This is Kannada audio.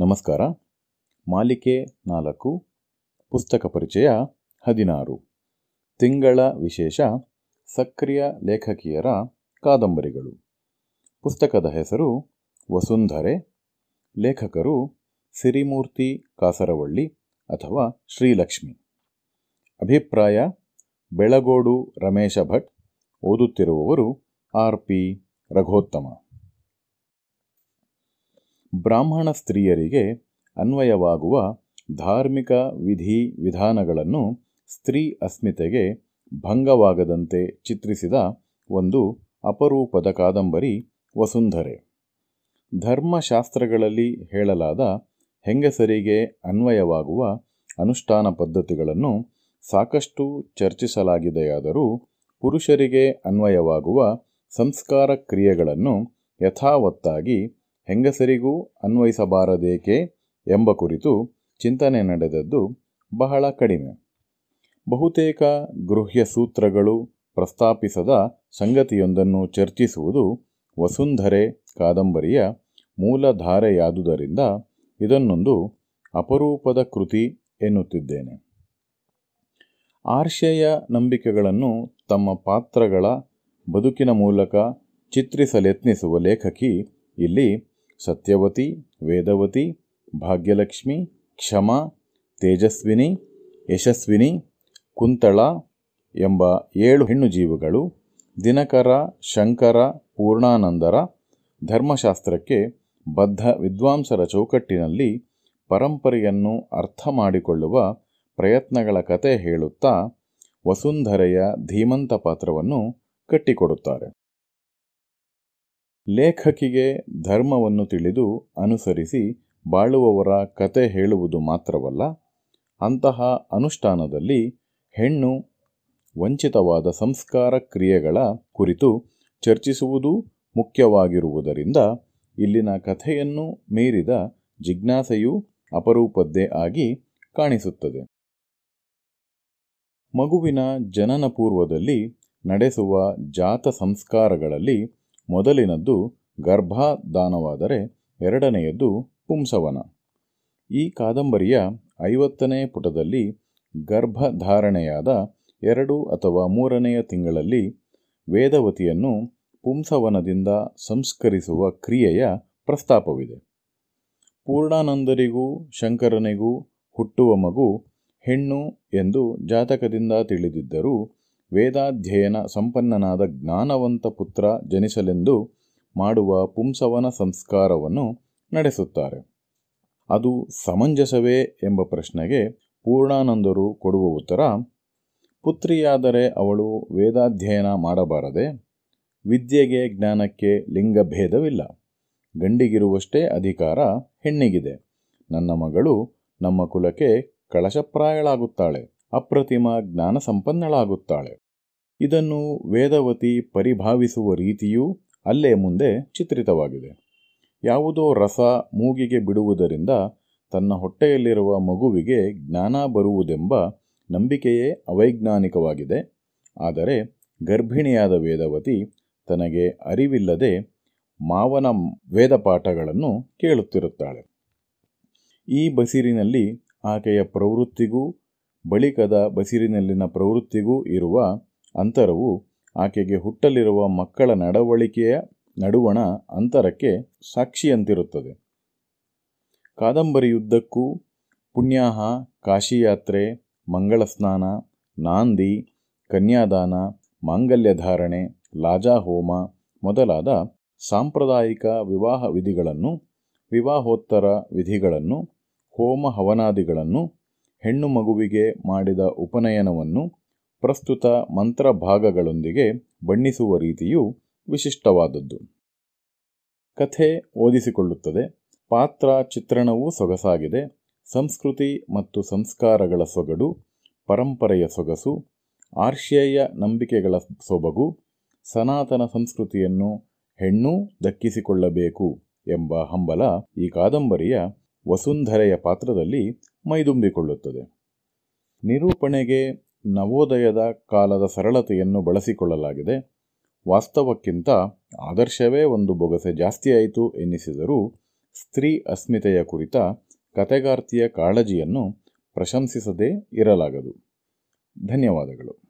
ನಮಸ್ಕಾರ. ಮಾಲಿಕೆ ನಾಲ್ಕು, ಪುಸ್ತಕ ಪರಿಚಯ ಹದಿನಾರು. ತಿಂಗಳ ವಿಶೇಷ, ಸಕ್ರಿಯ ಲೇಖಕಿಯರ ಕಾದಂಬರಿಗಳು. ಪುಸ್ತಕದ ಹೆಸರು ವಸುಂಧರೆ. ಲೇಖಕರು ಸಿರಿಮೂರ್ತಿ ಕಾಸರವಳ್ಳಿ ಅಥವಾ ಶ್ರೀಲಕ್ಷ್ಮಿ. ಅಭಿಪ್ರಾಯ, ಬೆಳಗೋಡು ರಮೇಶ ಭಟ್. ಓದುತ್ತಿರುವವರು ಆರ್ ಪಿ ರಘೋತ್ತಮ. ಬ್ರಾಹ್ಮಣ ಸ್ತ್ರೀಯರಿಗೆ ಅನ್ವಯವಾಗುವ ಧಾರ್ಮಿಕ ವಿಧಿ ವಿಧಾನಗಳನ್ನು ಸ್ತ್ರೀ ಅಸ್ಮಿತೆಗೆ ಭಂಗವಾಗದಂತೆ ಚಿತ್ರಿಸಿದ ಒಂದು ಅಪರೂಪದ ಕಾದಂಬರಿ ವಸುಂಧರೆ. ಧರ್ಮಶಾಸ್ತ್ರಗಳಲ್ಲಿ ಹೇಳಲಾದ ಹೆಂಗಸರಿಗೆ ಅನ್ವಯವಾಗುವ ಅನುಷ್ಠಾನ ಪದ್ಧತಿಗಳನ್ನು ಸಾಕಷ್ಟು ಚರ್ಚಿಸಲಾಗಿದೆಯಾದರೂ ಪುರುಷರಿಗೆ ಅನ್ವಯವಾಗುವ ಸಂಸ್ಕಾರ ಕ್ರಿಯೆಗಳನ್ನು ಯಥಾವತ್ತಾಗಿ ಹೆಂಗಸರಿಗೂ ಅನ್ವಯಿಸಬಾರದೇಕೆ ಎಂಬ ಕುರಿತು ಚಿಂತನೆ ನಡೆದದ್ದು ಬಹಳ ಕಡಿಮೆ. ಬಹುತೇಕ ಗೃಹ್ಯ ಸೂತ್ರಗಳು ಪ್ರಸ್ತಾಪಿಸದ ಸಂಗತಿಯೊಂದನ್ನು ಚರ್ಚಿಸುವುದು ವಸುಂಧರೆ ಕಾದಂಬರಿಯ ಮೂಲಧಾರೆಯಾದುದರಿಂದ ಇದನ್ನೊಂದು ಅಪರೂಪದ ಕೃತಿ ಎನ್ನುತ್ತಿದ್ದೇನೆ. ಆರ್ಷೆಯ ನಂಬಿಕೆಗಳನ್ನು ತಮ್ಮ ಪಾತ್ರಗಳ ಬದುಕಿನ ಮೂಲಕ ಚಿತ್ರಿಸಲೆತ್ನಿಸುವ ಲೇಖಕಿ ಇಲ್ಲಿ ಸತ್ಯವತಿ, ವೇದವತಿ, ಭಾಗ್ಯಲಕ್ಷ್ಮಿ, ಕ್ಷಮ, ತೇಜಸ್ವಿನಿ, ಯಶಸ್ವಿನಿ, ಕುಂತಳ ಎಂಬ ಏಳು ಹೆಣ್ಣು ಜೀವಗಳು ದಿನಕರ, ಶಂಕರ, ಪೂರ್ಣಾನಂದರ ಧರ್ಮಶಾಸ್ತ್ರಕ್ಕೆ ಬದ್ಧ ವಿದ್ವಾಂಸರ ಚೌಕಟ್ಟಿನಲ್ಲಿ ಪರಂಪರೆಯನ್ನು ಅರ್ಥ ಮಾಡಿಕೊಳ್ಳುವ ಪ್ರಯತ್ನಗಳ ಕತೆ ಹೇಳುತ್ತಾ ವಸುಂಧರೆಯ ಧೀಮಂತ ಪಾತ್ರವನ್ನು ಕಟ್ಟಿಕೊಡುತ್ತಾರೆ. ಲೇಖಕಿಗೆ ಧರ್ಮವನ್ನು ತಿಳಿದು ಅನುಸರಿಸಿ ಬಾಳುವವರ ಕತೆ ಹೇಳುವುದು ಮಾತ್ರವಲ್ಲ, ಅಂತಹ ಅನುಷ್ಠಾನದಲ್ಲಿ ಹೆಣ್ಣು ವಂಚಿತವಾದ ಸಂಸ್ಕಾರ ಕ್ರಿಯೆಗಳ ಕುರಿತು ಚರ್ಚಿಸುವುದೂ ಮುಖ್ಯವಾಗಿರುವುದರಿಂದ ಇಲ್ಲಿನ ಕಥೆಯನ್ನು ಮೀರಿದ ಜಿಜ್ಞಾಸೆಯು ಅಪರೂಪದ್ದೇ ಆಗಿ ಕಾಣಿಸುತ್ತದೆ. ಮಗುವಿನ ಜನನ ಪೂರ್ವದಲ್ಲಿ ನಡೆಸುವ ಜಾತ ಸಂಸ್ಕಾರಗಳಲ್ಲಿ ಮೊದಲಿನದ್ದು ಗರ್ಭಾದಾನವಾದರೆ ಎರಡನೆಯದ್ದು ಪುಂಸವನ. ಈ ಕಾದಂಬರಿಯ ಐವತ್ತನೇ ಪುಟದಲ್ಲಿ ಗರ್ಭಧಾರಣೆಯಾದ ಎರಡು ಅಥವಾ ಮೂರನೆಯ ತಿಂಗಳಲ್ಲಿ ವೇದವತಿಯನ್ನು ಪುಂಸವನದಿಂದ ಸಂಸ್ಕರಿಸುವ ಕ್ರಿಯೆಯ ಪ್ರಸ್ತಾಪವಿದೆ. ಪೂರ್ಣಾನಂದರಿಗೂ ಶಂಕರನಿಗೂ ಹುಟ್ಟುವ ಮಗು ಹೆಣ್ಣು ಎಂದು ಜಾತಕದಿಂದ ತಿಳಿದಿದ್ದರೂ ವೇದಾಧ್ಯಯನ ಸಂಪನ್ನನಾದ ಜ್ಞಾನವಂತ ಪುತ್ರ ಜನಿಸಲೆಂದು ಮಾಡುವ ಪುಂಸವನ ಸಂಸ್ಕಾರವನ್ನು ನಡೆಸುತ್ತಾರೆ. ಅದು ಸಮಂಜಸವೇ ಎಂಬ ಪ್ರಶ್ನೆಗೆ ಪೂರ್ಣಾನಂದರು ಕೊಡುವ ಉತ್ತರ, ಪುತ್ರಿಯಾದರೆ ಅವಳು ವೇದಾಧ್ಯಯನ ಮಾಡಬಾರದೆ, ವಿದ್ಯೆಗೆ ಜ್ಞಾನಕ್ಕೆ ಲಿಂಗಭೇದವಿಲ್ಲ, ಗಂಡಿಗಿರುವಷ್ಟೇ ಅಧಿಕಾರ ಹೆಣ್ಣಿಗಿದೆ, ನನ್ನ ಮಗಳು ನಮ್ಮ ಕುಲಕ್ಕೆ ಕಳಶಪ್ರಾಯಳಾಗುತ್ತಾಳೆ. ಅಪ್ರತಿಮ ಜ್ಞಾನ ಸಂಪನ್ನಳಾಗುತ್ತಾಳೆ ಇದನ್ನು ವೇದವತಿ ಪರಿಭಾವಿಸುವ ರೀತಿಯೂ ಅಲ್ಲೇ ಮುಂದೆ ಚಿತ್ರಿತವಾಗಿದೆ. ಯಾವುದೋ ರಸ ಮೂಗಿಗೆ ಬಿಡುವುದರಿಂದ ತನ್ನ ಹೊಟ್ಟೆಯಲ್ಲಿರುವ ಮಗುವಿಗೆ ಜ್ಞಾನ ಬರುವುದೆಂಬ ನಂಬಿಕೆಯೇ ಅವೈಜ್ಞಾನಿಕವಾಗಿದೆ. ಆದರೆ ಗರ್ಭಿಣಿಯಾದ ವೇದವತಿ ತನಗೆ ಅರಿವಿಲ್ಲದೆ ಮಾವನ ವೇದಪಾಠಗಳನ್ನು ಕೇಳುತ್ತಿರುತ್ತಾಳೆ. ಈ ಬಸಿರಿನಲ್ಲಿ ಆಕೆಯ ಪ್ರವೃತ್ತಿಗೂ ಬಳಿಕದ ಬಸಿರಿನಲ್ಲಿನ ಪ್ರವೃತ್ತಿಗೂ ಇರುವ ಅಂತರವು ಆಕೆಗೆ ಹುಟ್ಟಲಿರುವ ಮಕ್ಕಳ ನಡವಳಿಕೆಯ ನಡುವಣ ಅಂತರಕ್ಕೆ ಸಾಕ್ಷಿಯಂತಿರುತ್ತದೆ. ಕಾದಂಬರಿಯುದ್ದಕ್ಕೂ ಪುಣ್ಯಾಹ, ಕಾಶಿಯಾತ್ರೆ ಮಂಗಳ ಸ್ನಾನ ನಾಂದಿ, ಕನ್ಯಾದಾನ, ಮಾಂಗಲ್ಯಧಾರಣೆ, ಲಾಜಾಹೋಮ ಮೊದಲಾದ ಸಾಂಪ್ರದಾಯಿಕ ವಿವಾಹ ವಿಧಿಗಳನ್ನು, ವಿವಾಹೋತ್ತರ ವಿಧಿಗಳನ್ನು, ಹೋಮ ಹವನಾದಿಗಳನ್ನು ಹೆಣ್ಣು ಮಗುವಿಗೆ ಮಾಡಿದ ಉಪನಯನವನ್ನು ಪ್ರಸ್ತುತ ಮಂತ್ರಭಾಗಗಳೊಂದಿಗೆ ಬಣ್ಣಿಸುವ ರೀತಿಯು ವಿಶಿಷ್ಟವಾದದ್ದು. ಕಥೆ ಓದಿಸಿಕೊಳ್ಳುತ್ತದೆ. ಪಾತ್ರ ಚಿತ್ರಣವೂ ಸೊಗಸಾಗಿದೆ. ಸಂಸ್ಕೃತಿ ಮತ್ತು ಸಂಸ್ಕಾರಗಳ ಸೊಗಡು, ಪರಂಪರೆಯ ಸೊಗಸು, ಆರ್ಷೇಯ ನಂಬಿಕೆಗಳ ಸೊಬಗು, ಸನಾತನ ಸಂಸ್ಕೃತಿಯನ್ನು ಹೆಣ್ಣೂ ದಕ್ಕಿಸಿಕೊಳ್ಳಬೇಕು ಎಂಬ ಹಂಬಲ ಈ ಕಾದಂಬರಿಯ ವಸುಂಧರೆಯ ಪಾತ್ರದಲ್ಲಿ ಮೈದುಂಬಿಕೊಳ್ಳುತ್ತದೆ. ನಿರೂಪಣೆಗೆ ನವೋದಯದ ಕಾಲದ ಸರಳತೆಯನ್ನು ಬಳಸಿಕೊಳ್ಳಲಾಗಿದೆ. ವಾಸ್ತವಕ್ಕಿಂತ ಆದರ್ಶವೇ ಒಂದು ಬೊಗಸೆ ಜಾಸ್ತಿಯಾಯಿತು ಎನ್ನಿಸಿದರೂ ಸ್ತ್ರೀ ಅಸ್ಮಿತೆಯ ಕುರಿತ ಕತೆಗಾರ್ತಿಯ ಕಾಳಜಿಯನ್ನು ಪ್ರಶಂಸಿಸದೇ ಇರಲಾಗದು. ಧನ್ಯವಾದಗಳು.